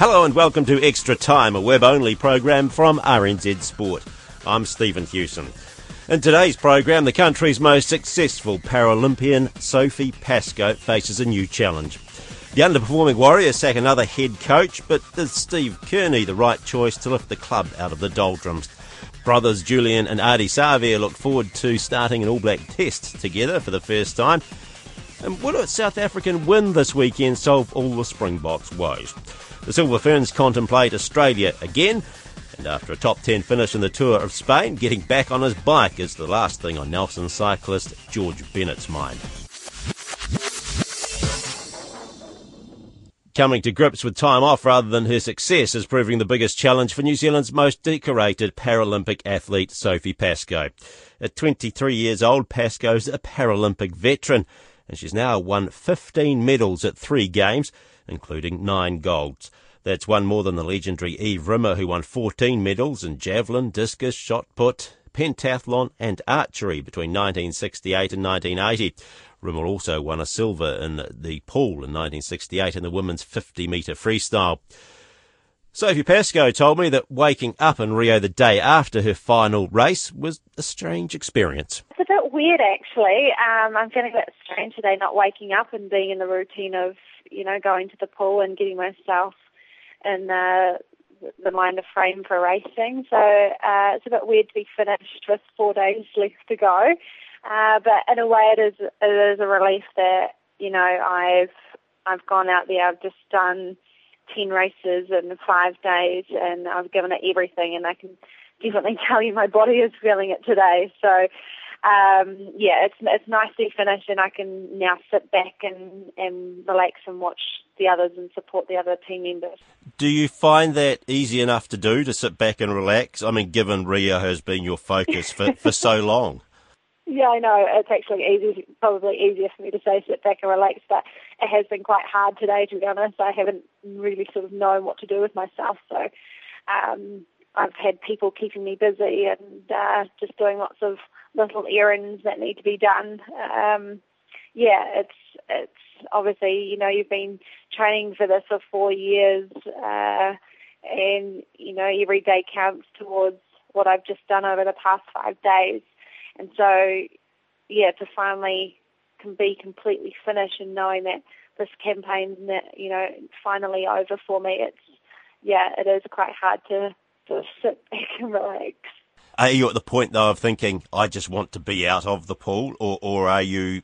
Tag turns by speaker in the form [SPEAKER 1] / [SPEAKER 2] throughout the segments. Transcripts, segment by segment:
[SPEAKER 1] Hello and welcome to Extra Time, a web-only program from RNZ Sport. I'm Stephen Hewson. In today's program, the country's most successful Paralympian, Sophie Pascoe, faces a new challenge. The underperforming Warriors sack another head coach, but is Steve Kearney the right choice to lift the club out of the doldrums? Brothers Julian and Ardie Savea look forward to starting an All Black test together for the first time. And will a South African win this weekend solve all the Springboks' woes? The Silver Ferns contemplate Australia again, and after a top 10 finish in the Tour of Spain, getting back on his bike is the last thing on Nelson cyclist George Bennett's mind. Coming to grips with time off rather than her success is proving the biggest challenge for New Zealand's most decorated Paralympic athlete, Sophie Pascoe. At 23 years old, Pascoe's a Paralympic veteran, and she's now won 15 medals at three games, including nine golds. That's one more than the legendary Eve Rimmer, who won 14 medals in javelin, discus, shot put, pentathlon, and archery between 1968 and 1980. Rimmer also won a silver in the pool in 1968 in the women's 50 metre freestyle. Sophie Pascoe told me that waking up in Rio the day after her final race was a strange experience.
[SPEAKER 2] It's a bit weird, actually. Um, I'm feeling a bit strange today, not waking up and being in the routine of, you know, going to the pool and getting myself in uh, the mind of frame for racing. So uh, it's a bit weird to be finished with four days left to go. Uh, but in a way, it is it is a relief that you know I've I've gone out there. I've just done ten races in five days, and I've given it everything. And I can definitely tell you, my body is feeling it today. So um, yeah, it's it's nicely finished, and I can now sit back and and relax and watch the others and support the other team members.
[SPEAKER 1] Do you find that easy enough to do to sit back and relax? I mean, given Rio has been your focus for, for so long.
[SPEAKER 2] Yeah, I know. It's actually easy, probably easier for me to say sit back and relax, but it has been quite hard today, to be honest. I haven't really sort of known what to do with myself, so um, I've had people keeping me busy and uh, just doing lots of little errands that need to be done. Um, yeah, it's it's obviously you know you've been training for this for four years, uh, and you know every day counts towards what I've just done over the past five days, and so yeah, to finally can be completely finished and knowing that this campaign's you know finally over for me, it's yeah, it is quite hard to sort of sit back and relax.
[SPEAKER 1] Are you at the point though of thinking I just want to be out of the pool, or or are you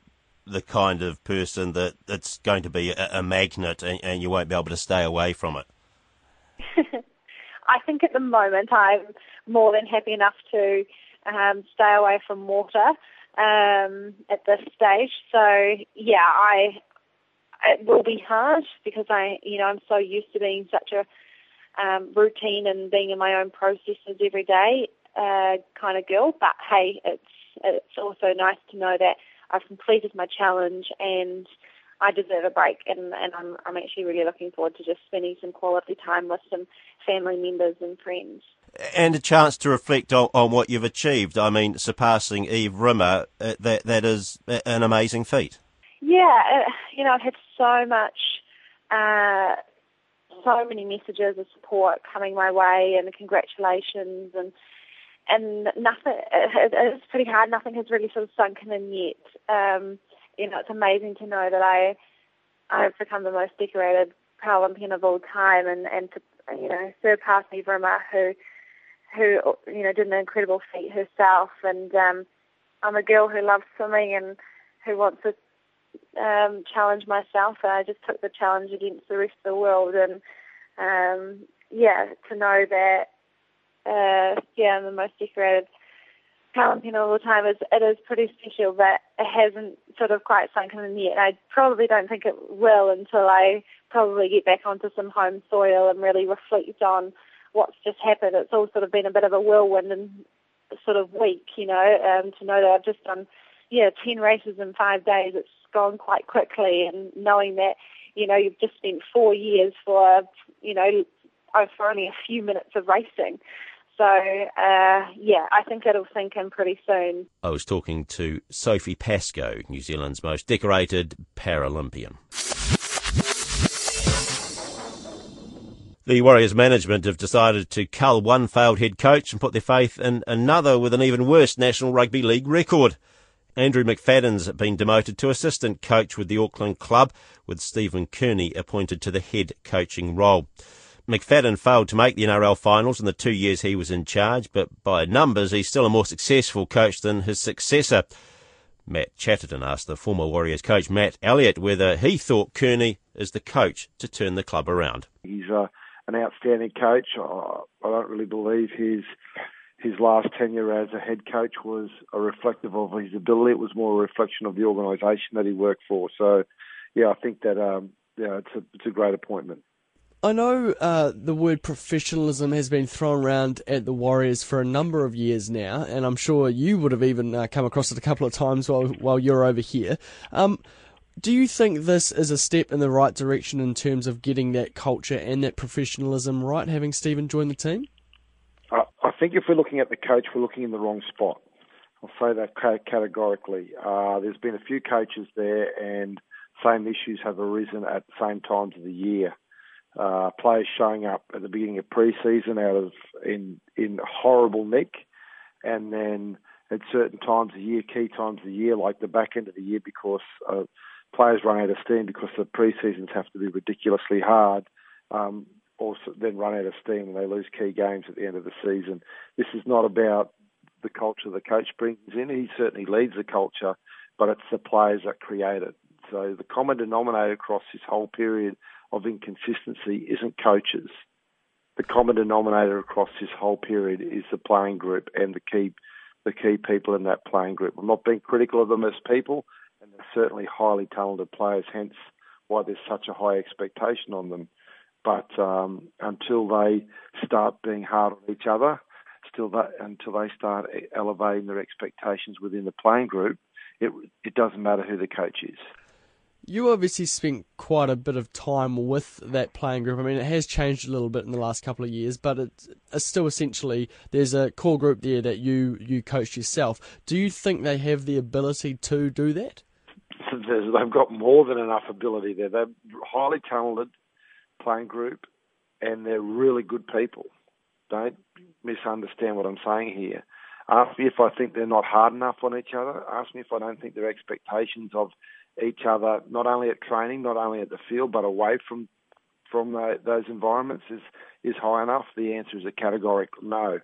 [SPEAKER 1] the kind of person that it's going to be a, a magnet and, and you won't be able to stay away from it?
[SPEAKER 2] I think at the moment I'm more than happy enough to um, stay away from water um, at this stage. So yeah, I it will be hard because I you know I'm so used to being such a um, routine and being in my own processes every day uh, kind of girl. But hey, it's it's also nice to know that I've completed my challenge and I deserve a break. And, and I'm I'm actually really looking forward to just spending some quality time with some family members and friends.
[SPEAKER 1] And a chance to reflect on, on what you've achieved. I mean, surpassing Eve Rimmer, uh, that that is an amazing feat.
[SPEAKER 2] Yeah, uh, you know, I've had so much. Uh, so many messages of support coming my way and congratulations and and nothing. It, it's pretty hard. Nothing has really sort of sunken in yet. Um, you know, it's amazing to know that I I've become the most decorated Paralympian of all time, and and to you know surpass Eve Rimmer, who who you know did an incredible feat herself, and um, I'm a girl who loves swimming and who wants to um, challenge myself. And I just took the challenge against the rest of the world, and um, yeah, to know that uh, yeah, I'm the most decorated Paralympian all the time it is pretty special, but it hasn't sort of quite sunken in yet. I probably don't think it will until I probably get back onto some home soil and really reflect on what's just happened. It's all sort of been a bit of a whirlwind and sort of week, you know, um, to know that I've just done, yeah, 10 races in five days. It's gone quite quickly and knowing that, you know, you've just spent four years for, you know, for only a few minutes of racing. So, uh, yeah, I think it'll sink in pretty soon.
[SPEAKER 1] I was talking to Sophie Pascoe, New Zealand's most decorated Paralympian. The Warriors management have decided to cull one failed head coach and put their faith in another with an even worse National Rugby League record. Andrew McFadden's been demoted to assistant coach with the Auckland club, with Stephen Kearney appointed to the head coaching role. McFadden failed to make the NRL finals in the two years he was in charge, but by numbers, he's still a more successful coach than his successor. Matt Chatterton asked the former Warriors coach Matt Elliott whether he thought Kearney is the coach to turn the club around.
[SPEAKER 3] He's uh, an outstanding coach. I don't really believe his his last tenure as a head coach was a reflective of his ability. It was more a reflection of the organisation that he worked for. So, yeah, I think that um, yeah, it's a it's a great appointment.
[SPEAKER 4] I know uh, the word professionalism has been thrown around at the Warriors for a number of years now, and I'm sure you would have even uh, come across it a couple of times while while you're over here. Um, do you think this is a step in the right direction in terms of getting that culture and that professionalism right, having Stephen join the team?
[SPEAKER 3] I, I think if we're looking at the coach, we're looking in the wrong spot. I'll say that categorically. Uh, there's been a few coaches there, and same issues have arisen at the same times of the year uh, players showing up at the beginning of pre-season out of in in horrible nick, and then at certain times of the year, key times of the year, like the back end of the year, because uh, players run out of steam because the pre-seasons have to be ridiculously hard. Um, also, then run out of steam and they lose key games at the end of the season. This is not about the culture the coach brings in. He certainly leads the culture, but it's the players that create it. So the common denominator across this whole period of inconsistency isn't coaches. The common denominator across this whole period is the playing group and the key the key people in that playing group. I'm not being critical of them as people, and they're certainly highly talented players, hence why there's such a high expectation on them. But um, until they start being hard on each other, still that, until they start elevating their expectations within the playing group, it it doesn't matter who the coach is.
[SPEAKER 4] You obviously spent quite a bit of time with that playing group. I mean, it has changed a little bit in the last couple of years, but it's, still essentially there's a core group there that you you coached yourself. Do you think they have the ability to do that?
[SPEAKER 3] They've got more than enough ability there. They're highly talented playing group, and they're really good people. Don't misunderstand what I'm saying here. Ask me if I think they're not hard enough on each other. Ask me if I don't think their expectations of each other, not only at training, not only at the field, but away from from the, those environments is is high enough? The answer is a categorical no,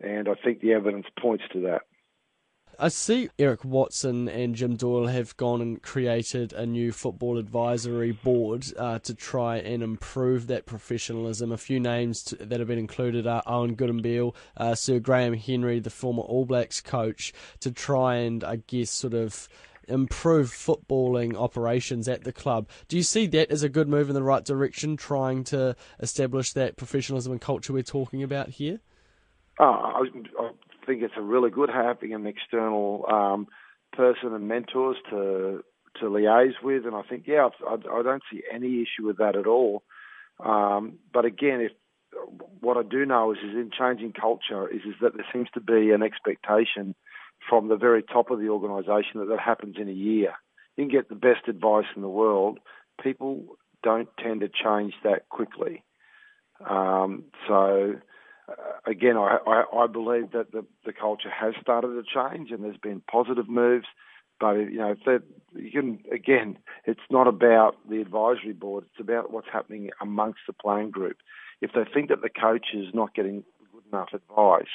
[SPEAKER 3] and I think the evidence points to that.
[SPEAKER 4] I see Eric Watson and Jim Doyle have gone and created a new football advisory board uh, to try and improve that professionalism. A few names to, that have been included are Owen Goodenbeil, uh, Sir Graham Henry, the former All Blacks coach, to try and, I guess, sort of improve footballing operations at the club. Do you see that as a good move in the right direction, trying to establish that professionalism and culture we're talking about here?
[SPEAKER 3] Oh, I, I think it's a really good having an external um, person and mentors to to liaise with, and I think yeah, I, I don't see any issue with that at all. Um, but again, if what I do know is, is in changing culture is, is that there seems to be an expectation from the very top of the organisation that that happens in a year. You can get the best advice in the world. People don't tend to change that quickly. Um, so, uh, again, I, I, I, believe that the, the culture has started to change and there's been positive moves. But you know, that you can again, it's not about the advisory board. It's about what's happening amongst the playing group. If they think that the coach is not getting good enough advice,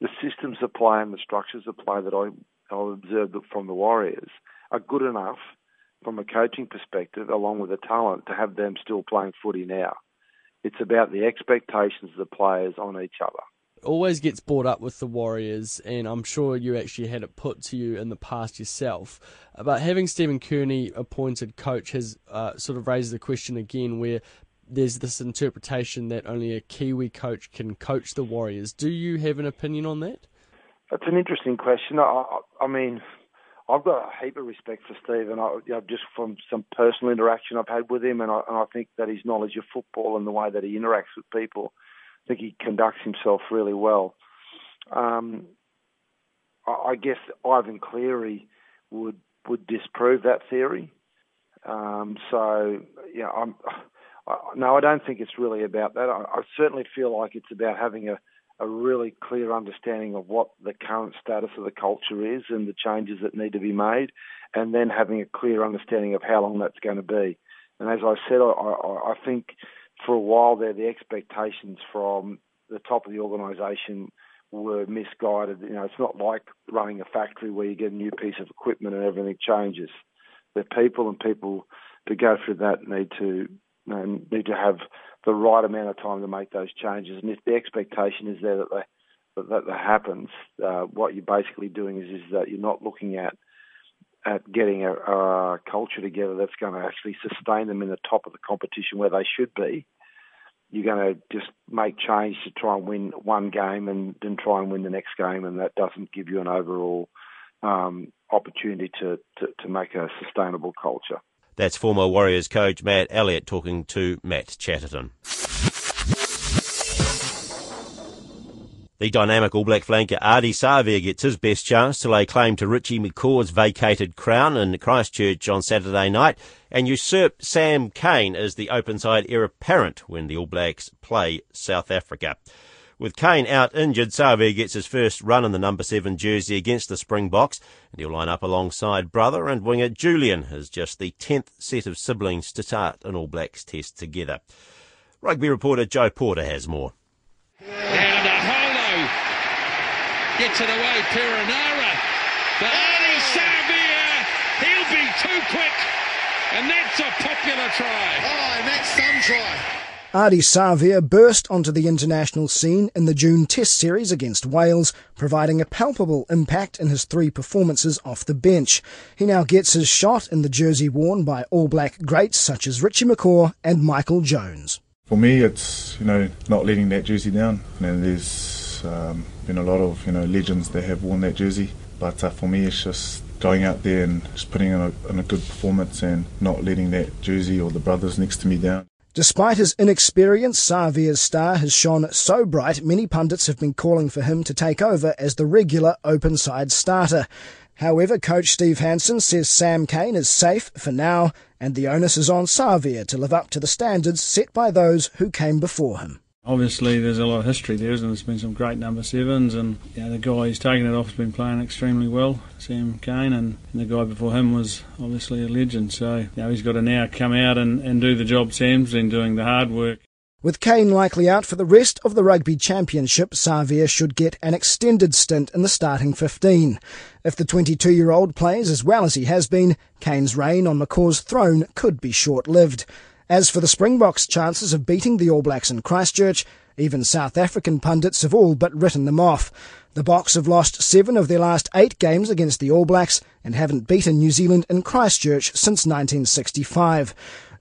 [SPEAKER 3] the systems of play and the structures of play that I, I observed from the Warriors are good enough from a coaching perspective, along with the talent, to have them still playing footy now. It's about the expectations of the players on each other.
[SPEAKER 4] always gets brought up with the Warriors, and I'm sure you actually had it put to you in the past yourself. But having Stephen Kearney appointed coach has uh, sort of raised the question again where there's this interpretation that only a Kiwi coach can coach the Warriors. Do you have an opinion on that?
[SPEAKER 3] That's an interesting question. I, I mean, I've got a heap of respect for Stephen. I, you know, just from some personal interaction I've had with him, and I, and I think that his knowledge of football and the way that he interacts with people, I think he conducts himself really well. Um, I, I guess Ivan Cleary would would disprove that theory. Um, so, yeah, I'm. I, no, I don't think it's really about that. I, I certainly feel like it's about having a a really clear understanding of what the current status of the culture is and the changes that need to be made, and then having a clear understanding of how long that's going to be. And as I said, I, I, think for a while there, the expectations from the top of the organisation were misguided. You know, it's not like running a factory where you get a new piece of equipment and everything changes. The people and people to go through that need to know, need to have the right amount of time to make those changes. And if the expectation is there that they, that, that, that happens, uh, what you're basically doing is is that you're not looking at at getting a, a culture together that's going to actually sustain them in the top of the competition where they should be. You're going to just make change to try and win one game and then try and win the next game, and that doesn't give you an overall um, opportunity to, to, to make a sustainable culture.
[SPEAKER 1] That's former Warriors coach Matt Elliott talking to Matt Chatterton. The dynamic All Black flanker Ardie Savea gets his best chance to lay claim to Richie McCaw's vacated crown in Christchurch on Saturday night and usurp Sam Cane as the open side heir apparent when the All Blacks play South Africa. With Cane out injured, Savea gets his first run in the number seven jersey against the Springboks, and he'll line up alongside brother and winger Julian as just the tenth set of siblings to start an All Blacks test together. Rugby reporter Joe Porter has more.
[SPEAKER 5] And a holo gets it away, Piranara. But Ardie Savea, he'll be too quick. And that's a popular try.
[SPEAKER 6] Oh, and that's some try.
[SPEAKER 7] Ardie Savea burst onto the international scene in the June Test series against Wales, providing a palpable impact in his three performances off the bench. He now gets his shot in the jersey worn by All Black greats such as Richie McCaw and Michael Jones.
[SPEAKER 8] For me, it's you know not letting that jersey down. You know, there's um, been a lot of you know legends that have worn that jersey, but uh, for me, it's just going out there and just putting in a, in a good performance and not letting that jersey or the brothers next to me down.
[SPEAKER 7] Despite his inexperience, Savea's star has shone so bright many pundits have been calling for him to take over as the regular open side starter. However, coach Steve Hansen says Sam Cane is safe for now, and the onus is on Savea to live up to the standards set by those who came before him.
[SPEAKER 9] Obviously, there's a lot of history there, and there's been some great number sevens, and you know, the guy who's taken it off has been playing extremely well, Sam Cane, and, and the guy before him was obviously a legend. So you know, he's got to now come out and, and do the job Sam's been doing, the hard work.
[SPEAKER 7] With Cane likely out for the rest of the Rugby Championship, Savea should get an extended stint in the starting 15. If the 22 year old plays as well as he has been, Cane's reign on McCaw's throne could be short lived. As for the Springboks' chances of beating the All Blacks in Christchurch, even South African pundits have all but written them off. The Boks have lost seven of their last eight games against the All Blacks and haven't beaten New Zealand in Christchurch since 1965.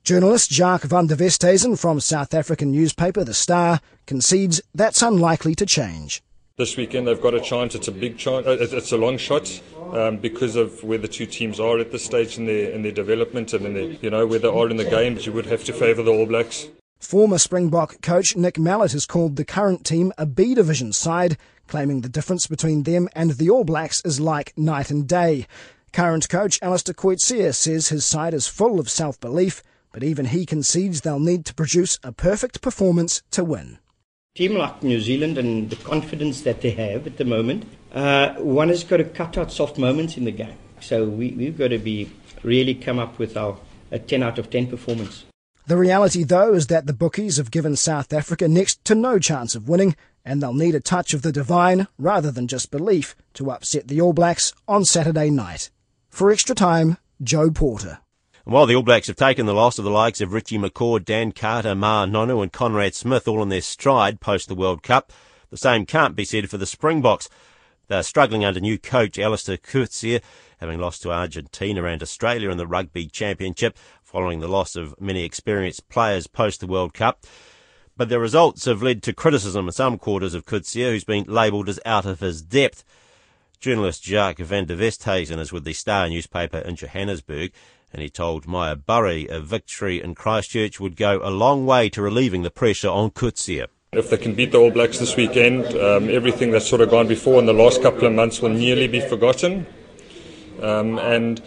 [SPEAKER 7] Journalist Jacques van der Westhuizen from South African newspaper The Star concedes that's unlikely to change.
[SPEAKER 10] This weekend they've got a chance. It's a big chance. Uh, it's a long shot um, because of where the two teams are at this stage in their in their development and in their, you know where they are in the game. But you would have to favour the All Blacks.
[SPEAKER 7] Former Springbok coach Nick Mallett has called the current team a B division side, claiming the difference between them and the All Blacks is like night and day. Current coach Allister Coetzee says his side is full of self belief, but even he concedes they'll need to produce a perfect performance to win
[SPEAKER 11] team like New Zealand and the confidence that they have at the moment, uh, one has got to cut out soft moments in the game. So we, we've got to be really come up with our a 10 out of 10 performance.
[SPEAKER 7] The reality, though, is that the bookies have given South Africa next to no chance of winning, and they'll need a touch of the divine rather than just belief to upset the All Blacks on Saturday night. For extra time, Joe Porter.
[SPEAKER 1] And while the All Blacks have taken the loss of the likes of Richie McCaw, Dan Carter, Ma'a Nonu and Conrad Smith all in their stride post the World Cup, The same can't be said for the Springboks. They're struggling under new coach Allister Coetzee, having lost to Argentina and Australia in the Rugby Championship following the loss of many experienced players post the World Cup. But their results have led to criticism in some quarters of Coetzee, who's been labelled as out of his depth. Journalist Jacques van der Westhuizen is with the Star newspaper in Johannesburg, and he told Maya Burry a victory in Christchurch would go a long way to relieving the pressure on Coetzee.
[SPEAKER 10] If they can beat the All Blacks this weekend, um, everything that's sort of gone before in the last couple of months will nearly be forgotten. Um, and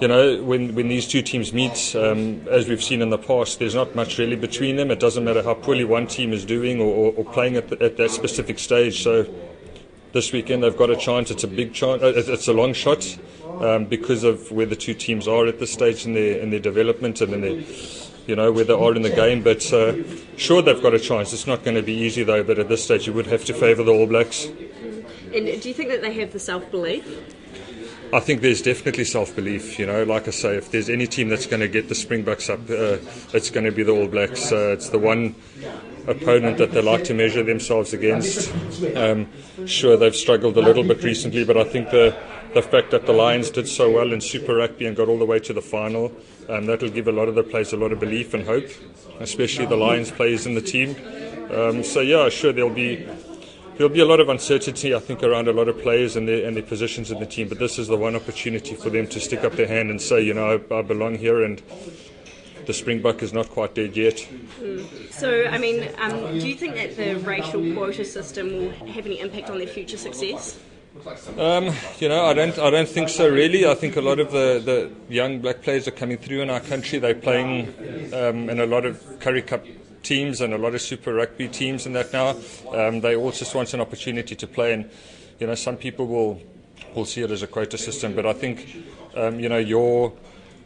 [SPEAKER 10] you know, when, when these two teams meet, um, as we've seen in the past, there's not much really between them. It doesn't matter how poorly one team is doing or, or, or playing at, the, at that specific stage. So this weekend they've got a chance. It's a big chance. Uh, it's a long shot um, because of where the two teams are at this stage in their in their development and in their you know where they are in the game. But uh, sure, they've got a chance. It's not going to be easy though. But at this stage, you would have to favour the All Blacks.
[SPEAKER 12] And do you think that they have the self belief?
[SPEAKER 10] I think there's definitely self belief. You know, like I say, if there's any team that's going to get the Springboks up, uh, it's going to be the All Blacks. Uh, it's the one opponent that they like to measure themselves against. Um, sure, they've struggled a little bit recently, but I think the the fact that the Lions did so well in Super Rugby and got all the way to the final, um, that'll give a lot of the players a lot of belief and hope, especially the Lions players in the team. Um, so yeah, sure, there'll be there'll be a lot of uncertainty, I think, around a lot of players and their and their positions in the team. But this is the one opportunity for them to stick up their hand and say, you know, I, I belong here and the Springbok is not quite dead yet.
[SPEAKER 12] Mm. So, I mean, um, do you think that the racial quota system will have any impact on their future success?
[SPEAKER 10] Um, you know, I don't, I don't think so. Really, I think a lot of the, the young black players are coming through in our country. They're playing um, in a lot of Currie Cup teams and a lot of Super Rugby teams and that now. Um, they all just want an opportunity to play, and you know, some people will will see it as a quota system, but I think um, you know your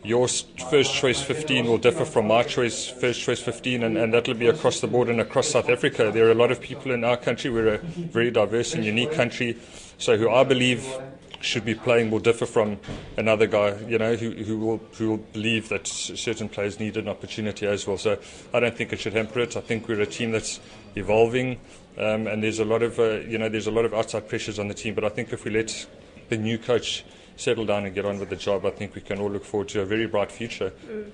[SPEAKER 10] your first choice 15 will differ from my choice first choice 15 and, and that'll be across the board and across South Africa there are a lot of people in our country we're a very diverse and unique country so who I believe should be playing will differ from another guy, you know, who, who will who will believe that certain players need an opportunity as well. So I don't think it should hamper it. I think we're a team that's evolving, um, and there's a lot of uh, you know there's a lot of outside pressures on the team. But I think if we let the new coach settle down and get on with the job, I think we can all look forward to a very bright future.
[SPEAKER 12] Mm.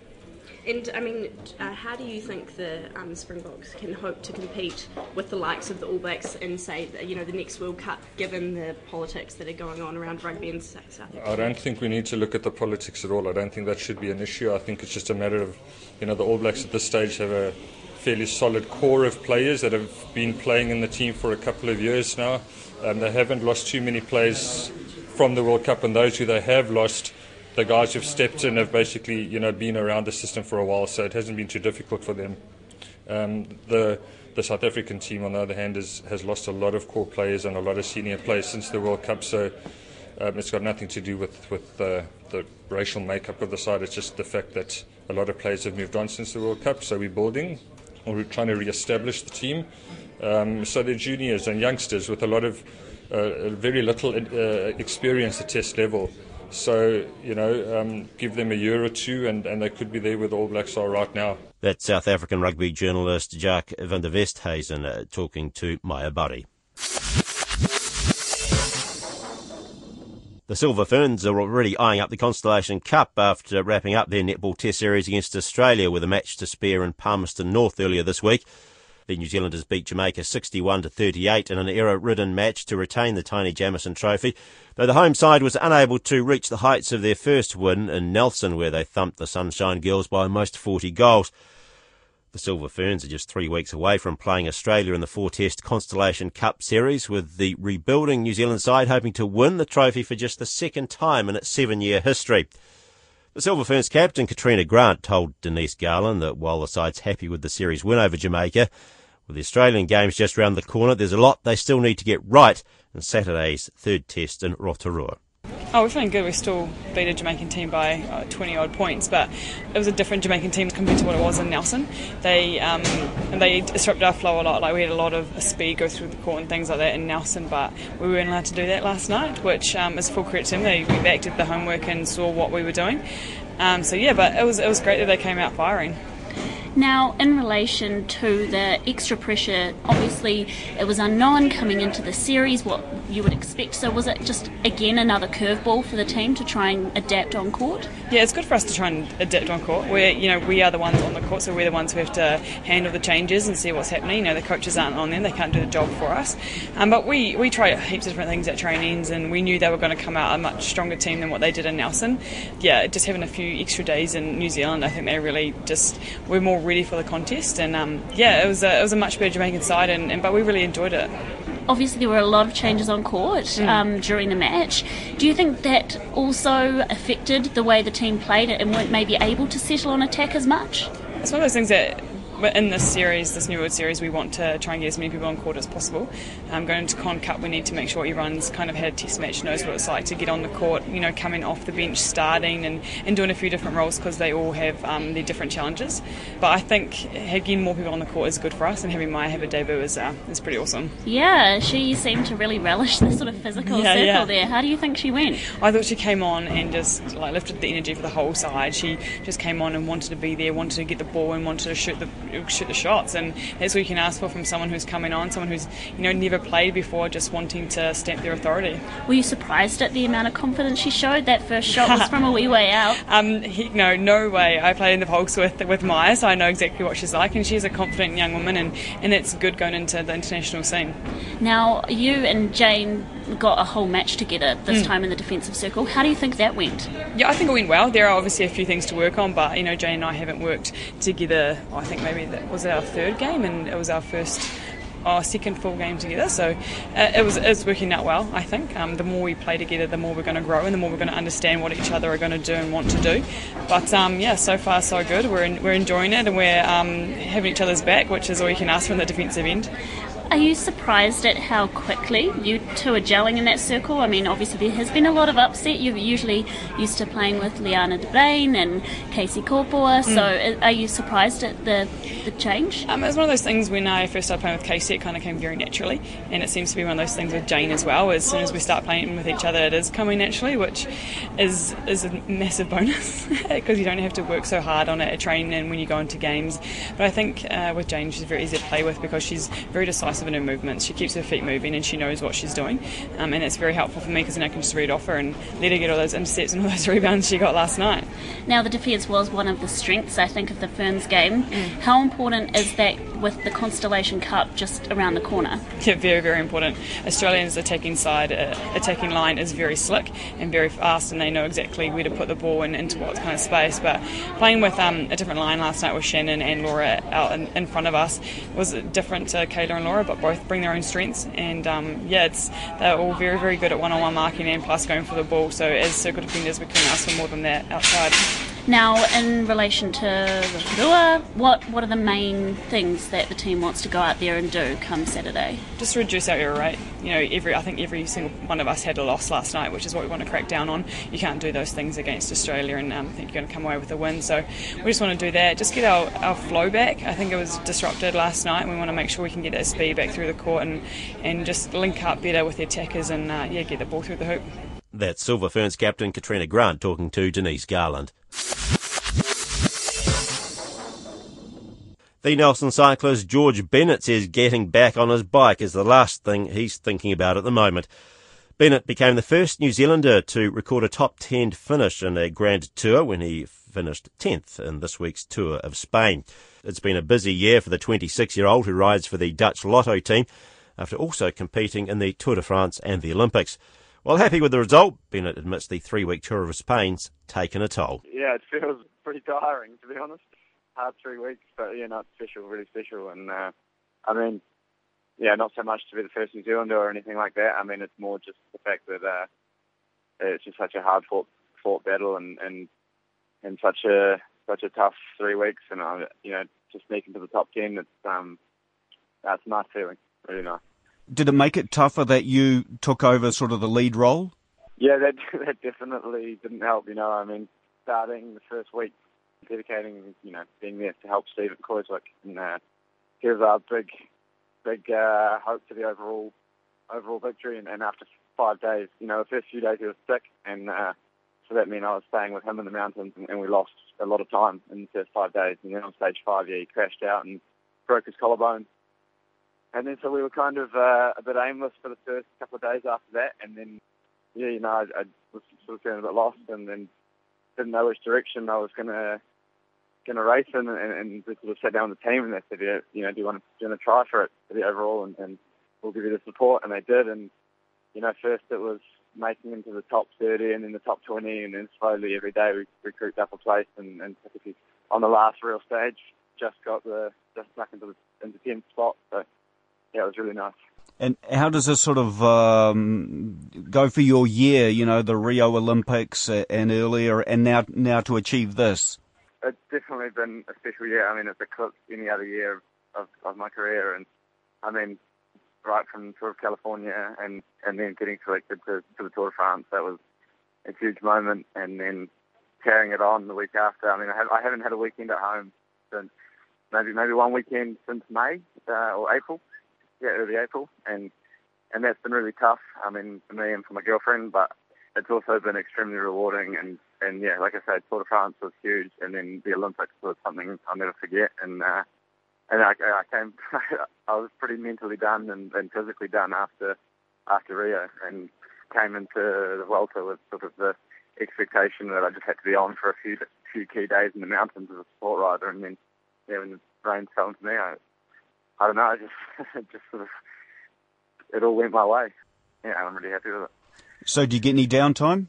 [SPEAKER 12] And I mean, uh, how do you think the um, Springboks can hope to compete with the likes of the All Blacks in, say, you know, the next World Cup, given the politics that are going on around rugby in South Africa?
[SPEAKER 10] I don't think we need to look at the politics at all. I don't think that should be an issue. I think it's just a matter of, you know, the All Blacks at this stage have a fairly solid core of players that have been playing in the team for a couple of years now. Um, they haven't lost too many players from the World Cup, and those who they have lost the guys who've stepped in have basically you know been around the system for a while, so it hasn't been too difficult for them. Um, the the South African team, on the other hand, is, has lost a lot of core players and a lot of senior players since the World Cup. So um, it's got nothing to do with with the, the racial makeup of the side. It's just the fact that a lot of players have moved on since the World Cup. So we're building, or we're trying to re-establish the team. Um, so they're juniors and youngsters with a lot of uh, very little uh, experience at test level. So, you know, um, give them a year or two and, and they could be there the All Blacks are right now.
[SPEAKER 1] That's South African rugby journalist Jack van der Westhuizen uh, talking to Maya Burry. The Silver Ferns are already eyeing up the Constellation Cup after wrapping up their netball test series against Australia with a match to spare in Palmerston North earlier this week. The New Zealanders beat Jamaica 61 to 38 in an error-ridden match to retain the Taini Jamison Trophy, though the home side was unable to reach the heights of their first win in Nelson, where they thumped the Sunshine Girls by almost 40 goals. The Silver Ferns are just three weeks away from playing Australia in the four-test Constellation Cup series, with the rebuilding New Zealand side hoping to win the trophy for just the second time in its seven-year history. The Silver Ferns captain Katrina Grant told Denise Garland that while the side's happy with the series win over Jamaica, with the Australian games just round the corner, there's a lot they still need to get right in Saturday's third test in Rotorua.
[SPEAKER 13] Oh, we're feeling good. We still beat a Jamaican team by uh, 20 odd points, but it was a different Jamaican team compared to what it was in Nelson. They um, and they disrupted our flow a lot. Like we had a lot of speed go through the court and things like that in Nelson, but we weren't allowed to do that last night, which um, is full credit to them. They acted the homework and saw what we were doing. Um, so yeah, but it was it was great that they came out firing.
[SPEAKER 14] Now, in relation to the extra pressure, obviously it was unknown coming into the series what you would expect. So, was it just again another curveball for the team to try and adapt on court?
[SPEAKER 13] Yeah, it's good for us to try and adapt on court. We're, you know, we are the ones on the court, so we're the ones who have to handle the changes and see what's happening. You know, the coaches aren't on them; they can't do the job for us. Um, but we we try heaps of different things at trainings, and we knew they were going to come out a much stronger team than what they did in Nelson. Yeah, just having a few extra days in New Zealand, I think they really just were more ready for the contest, and um, yeah, it was a, it was a much better Jamaican side, and, and but we really enjoyed it
[SPEAKER 14] obviously there were a lot of changes on court mm. um, during the match. Do you think that also affected the way the team played it and weren't maybe able to settle on attack as much?
[SPEAKER 13] It's one of those things that in this series, this New World Series, we want to try and get as many people on court as possible. Um, going into Con Cup, we need to make sure everyone's kind of had a test match, knows what it's like to get on the court, you know, coming off the bench, starting and, and doing a few different roles because they all have um, their different challenges. But I think getting more people on the court is good for us, and having Maya have a debut is, uh, is pretty awesome.
[SPEAKER 14] Yeah, she seemed to really relish the sort of physical yeah, circle yeah. there. How do you think she went?
[SPEAKER 13] I thought she came on and just like lifted the energy for the whole side. She just came on and wanted to be there, wanted to get the ball, and wanted to shoot the shoot the shots and that's what you can ask for from someone who's coming on, someone who's you know never played before, just wanting to stamp their authority.
[SPEAKER 14] Were you surprised at the amount of confidence she showed? That first shot was from a wee way out.
[SPEAKER 13] um, he, no, no way. I played in the Pulse with with Maya, so I know exactly what she's like, and she's a confident young woman, and and it's good going into the international scene.
[SPEAKER 14] Now you and Jane got a whole match together this mm. time in the defensive circle. How do you think that went?
[SPEAKER 13] Yeah, I think it went well. There are obviously a few things to work on, but you know, Jane and I haven't worked together. I think maybe that was our third game, and it was our first our second full game together. So uh, it was it's working out well. I think um, the more we play together, the more we're going to grow, and the more we're going to understand what each other are going to do and want to do. But um, yeah, so far so good. We're in, we're enjoying it, and we're um, having each other's back, which is all you can ask from the defensive end.
[SPEAKER 14] Are you surprised at how quickly you two are gelling in that circle? I mean, obviously there has been a lot of upset. You're usually used to playing with Leana de and Casey Kopua, mm. so are you surprised at the, the change?
[SPEAKER 13] Um, it was one of those things when I first started playing with Casey, it kind of came very naturally, and it seems to be one of those things with Jane as well. As soon as we start playing with each other, it is coming naturally, which is is a massive bonus because you don't have to work so hard on it at training and when you go into games. But I think uh, with Jane, she's very easy to play with because she's very decisive in her movements. She keeps her feet moving and she knows what she's doing. Um, and it's very helpful for me because then I can just read off her and let her get all those intercepts and all those rebounds she got last night.
[SPEAKER 14] Now, the defence was one of the strengths, I think, of the Ferns game. Mm. How important is that with the Constellation Cup just around the corner?
[SPEAKER 13] Yeah, very, very important. Australians' attacking side, uh, attacking line is very slick and very fast, and they know exactly where to put the ball and into what kind of space. But playing with um, a different line last night with Shannon and Laura out in, in front of us was different to Kayla and Laura, but both bring their own strengths. And um, yeah, it's they're all very, very good at one-on-one marking and plus going for the ball. So as circle defenders, we couldn't ask for more than that outside.
[SPEAKER 14] Now, in relation to Rotorua, what what are the main things that the team wants to go out there and do come Saturday?
[SPEAKER 13] Just reduce our error rate. You know, every I think every single one of us had a loss last night, which is what we want to crack down on. You can't do those things against Australia and um, think you're going to come away with a win. So we just want to do that. Just get our, our flow back. I think it was disrupted last night. And we want to make sure we can get that speed back through the court and and just link up better with the attackers and uh, yeah, get the ball through the hoop.
[SPEAKER 1] That's Silver Ferns captain Katrina Grant talking to Denise Garland. The Nelson cyclist George Bennett says getting back on his bike is the last thing he's thinking about at the moment. Bennett became the first New Zealander to record a top 10 finish in a Grand Tour when he finished 10th in this week's Tour of Spain. It's been a busy year for the 26 year old who rides for the Dutch Lotto team after also competing in the Tour de France and the Olympics. While happy with the result, Bennett admits the three week Tour of Spain's taken a toll.
[SPEAKER 15] Yeah, it feels pretty tiring, to be honest hard three weeks, but yeah, not special, really special. And uh, I mean, yeah, not so much to be the first New Zealander or anything like that. I mean, it's more just the fact that uh, it's just such a hard fought fought battle and and and such a such a tough three weeks, and uh, you know, just sneaking to the top ten. It's um, that's a nice feeling, really nice.
[SPEAKER 16] Did it make it tougher that you took over sort of the lead role?
[SPEAKER 15] Yeah, that that definitely didn't help. You know, I mean, starting the first week dedicating, you know, being there to help Steve at. And uh, was our big, big uh, hope for the overall overall victory. And, and after five days, you know, the first few days he was sick, and uh, so that meant I was staying with him in the mountains, and, and we lost a lot of time in the first five days. And then on stage five, yeah, he crashed out and broke his collarbone. And then so we were kind of uh, a bit aimless for the first couple of days after that, and then yeah, you know, I, I was sort of feeling a bit lost, and then didn't know which direction I was gonna gonna in, and, and sort of sat down with the team and they said, yeah, you know, do you want to do you want to try for it for the overall, and, and we'll give you the support, and they did, and you know, first it was making into the top 30 and then the top 20, and then slowly every day we, creeped up a place, and, and typically on the last real stage, just got the just snuck into the into 10th spot, so yeah, it was really nice.
[SPEAKER 16] And how does this sort of um, go for your year? You know, the Rio Olympics and earlier, and now now to achieve this.
[SPEAKER 15] It's definitely been a special year. I mean, it's eclipsed any other year of, of my career, and I mean, right from Tour of California and and then getting selected to, to the Tour de France, that was a huge moment. And then carrying it on the week after. I mean, I, have, I haven't had a weekend at home since maybe maybe one weekend since May uh, or April yeah, early April, and and that's been really tough. I mean, for me and for my girlfriend, but it's also been extremely rewarding. And and yeah, like I said, Tour de France was huge, and then the Olympics was something I'll never forget. And uh, and I, I came, I was pretty mentally done and, and physically done after after Rio, and came into the Vuelta with sort of the expectation that I just had to be on for a few few key days in the mountains as a sport rider, and then yeah, when the rain fell into me, I I don't know. I just just sort of it all went my way. Yeah, I'm really happy with it.
[SPEAKER 16] So, do you get any downtime?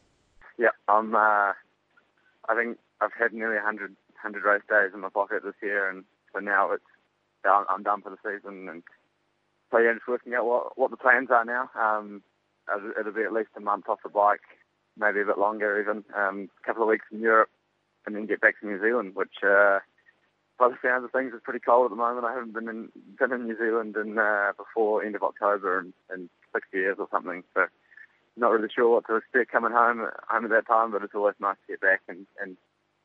[SPEAKER 15] Yeah, I'm. Uh, I think I've had nearly 100, 100 race days in my pocket this year, and so now it's I'm done for the season, and so yeah, just working out what what the plans are now. Um, it'll be at least a month off the bike, maybe a bit longer even. Um, a couple of weeks in Europe, and then get back to New Zealand, which uh, by the sounds of things, it's pretty cold at the moment. I haven't been in been in New Zealand in uh, before end of October in, in six years or something. So not really sure what to expect coming home home at that time, but it's always nice to get back and, and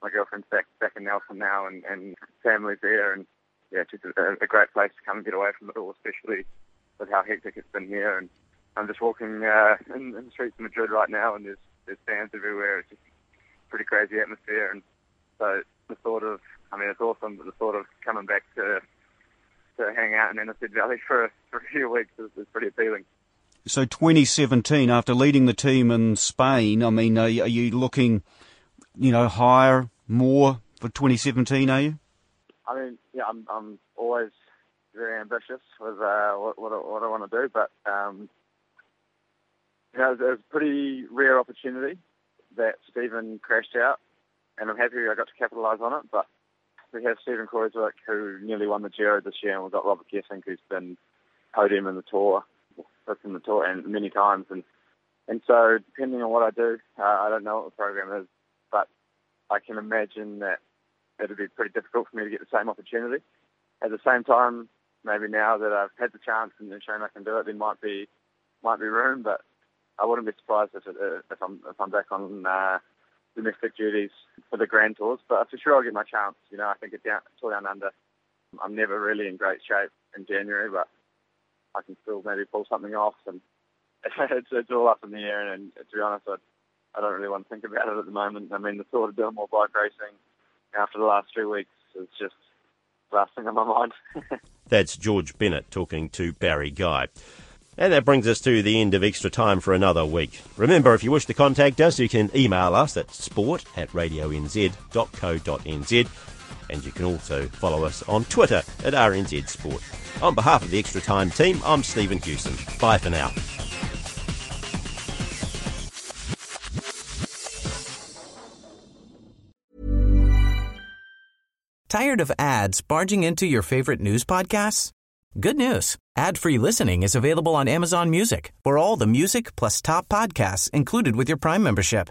[SPEAKER 15] my girlfriend's back back in Nelson now and, and family's there and yeah, it's just a, a great place to come and get away from it all, especially with how hectic it's been here. And I'm just walking uh, in, in the streets of Madrid right now, and there's there's fans everywhere. It's just a pretty crazy atmosphere, and so the thought of I mean, it's awesome, but the thought of coming back to to hang out in Aniseed Valley for, for a few weeks is, is pretty appealing.
[SPEAKER 16] So 2017, after leading the team in Spain, I mean, are, you looking, you know, higher, more for 2017? Are you?
[SPEAKER 15] I mean, yeah, I'm I'm always very ambitious with uh, what what I, what I want to do, but um, you know, it was a pretty rare opportunity that Stephen crashed out, and I'm happy I got to capitalise on it. But we have Stephen Kruijswijk, who nearly won the Giro this year, and we've got Robert Gesink, who's been podium in the Tour, fifth in the Tour, and many times. And and so, depending on what I do, uh, I don't know what the program is, but I can imagine that it'd be pretty difficult for me to get the same opportunity. At the same time, maybe now that I've had the chance and shown I can do it, there might be might be room, but I wouldn't be surprised if it, if I'm if I'm back on uh, domestic duties for the Grand Tours, but for sure I'll get my chance. You know, I think it's down, Tour Down Under. I'm never really in great shape in January, but I can still maybe pull something off. And it's, it's all up in the air. And, and to be honest, I, I don't really want to think about it at the moment. I mean, the thought of doing more bike racing after the last three weeks is just last thing on my mind.
[SPEAKER 1] That's George Bennett talking to Barry Guy. And that brings us to the end of extra time for another week. Remember, if you wish to contact us, you can email us at sport at radionz.co.nz. And you can also follow us on Twitter at RNZ Sport. On behalf of the Extra Time team, I'm Stephen Hewson. Bye for now.
[SPEAKER 17] Tired of ads barging into your favorite news podcasts? Good news. Ad-free listening is available on Amazon Music for all the music plus top podcasts included with your Prime membership.